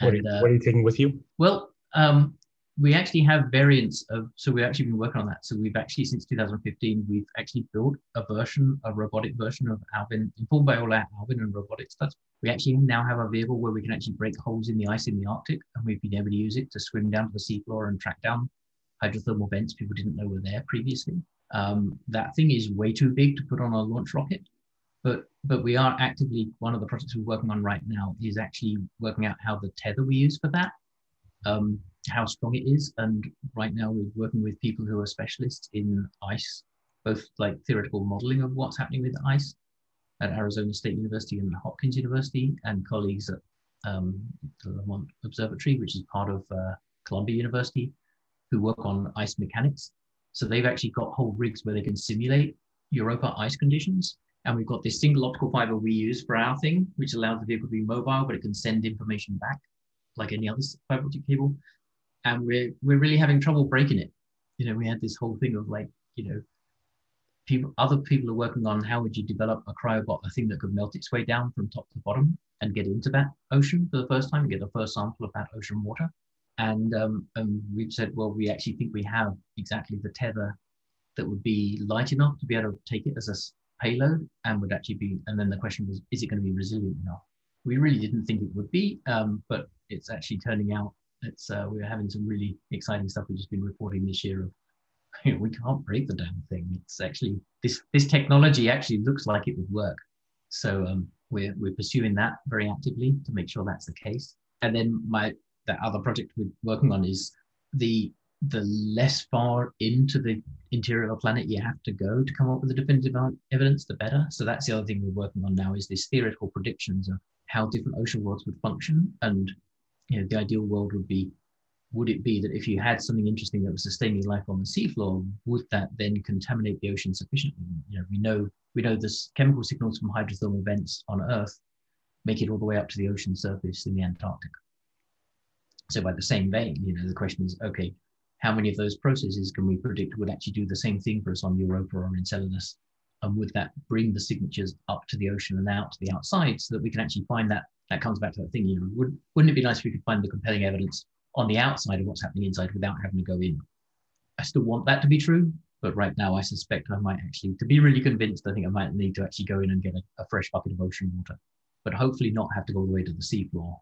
Speaker 1: What, and, are, you, uh, what are you taking with you?
Speaker 2: Well, um, we actually have variants of, so we've actually been working on that. So we've actually, since 2015, we've actually built a version, a robotic version of Alvin, informed by all our Alvin and robotics stuff. We actually now have a vehicle where we can actually break holes in the ice in the Arctic, and we've been able to use it to swim down to the seafloor and track down hydrothermal vents people didn't know were there previously. Um, that thing is way too big to put on a launch rocket, but but we are actively one of the projects we're working on right now is actually working out how the tether we use for that um, how strong it is. And right now we're working with people who are specialists in ice, both like theoretical modeling of what's happening with ice at Arizona State University and Hopkins University, and colleagues at um, the Lamont Observatory, which is part of uh, Columbia University, who work on ice mechanics. So they've actually got whole rigs where they can simulate Europa ice conditions. And we've got this single optical fiber we use for our thing, which allows the vehicle to be mobile, but it can send information back like any other fiber optic cable and we're we're really having trouble breaking it. You know, we had this whole thing of like, you know, people other people are working on how would you develop a cryobot, a thing that could melt its way down from top to bottom and get into that ocean for the first time, get the first sample of that ocean water. And um, and we've said, well, we actually think we have exactly the tether that would be light enough to be able to take it as a payload and would actually be. And then the question was, is it going to be resilient enough? We really didn't think it would be, um, but it's actually turning out it's uh, we're having some really exciting stuff we've just been reporting this year of you know, we can't break the damn thing. It's actually this this technology actually looks like it would work. So um, we're we're pursuing that very actively to make sure that's the case. And then my that other project we're working on is the the less far into the interior of a planet you have to go to come up with the definitive evidence, the better. So that's the other thing we're working on now is this theoretical predictions of how different ocean worlds would function and you know, the ideal world would be, would it be that if you had something interesting that was sustaining life on the seafloor, would that then contaminate the ocean sufficiently? You know, we know we know this chemical signals from hydrothermal vents on Earth make it all the way up to the ocean surface in the Antarctic. So by the same vein, you know, the question is, okay, how many of those processes can we predict would actually do the same thing for us on Europa or Enceladus? And would that bring the signatures up to the ocean and out to the outside so that we can actually find that that comes back to that thing. You know, would, wouldn't it be nice if we could find the compelling evidence on the outside of what's happening inside without having to go in? I still want that to be true, but right now I suspect I might actually, to be really convinced, I think I might need to actually go in and get a, a fresh bucket of ocean water, but hopefully not have to go all the way to the seafloor.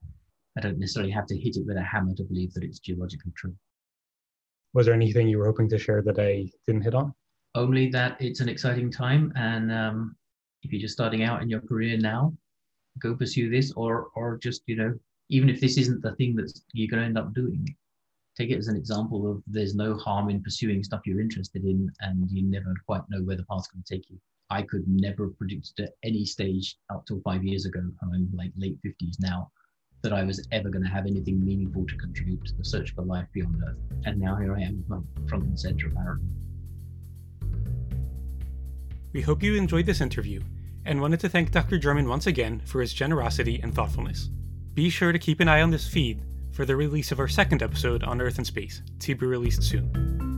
Speaker 2: I don't necessarily have to hit it with a hammer to believe that it's geologically true.
Speaker 1: Was there anything you were hoping to share that I didn't hit on?
Speaker 2: Only that it's an exciting time, and um, if you're just starting out in your career now, go pursue this or or just you know even if this isn't the thing that you're going to end up doing take it as an example of there's no harm in pursuing stuff you're interested in and you never quite know where the path's going to take you. I could never have predicted at any stage up till five years ago and i'm like late 50s now that i was ever going to have anything meaningful to contribute to the search for life beyond earth. And now here i am front and center of apparently
Speaker 1: we hope you enjoyed this interview and wanted to thank Dr. German once again for his generosity and thoughtfulness. Be sure to keep an eye on this feed for the release of our second episode on Earth and Space, to be released soon.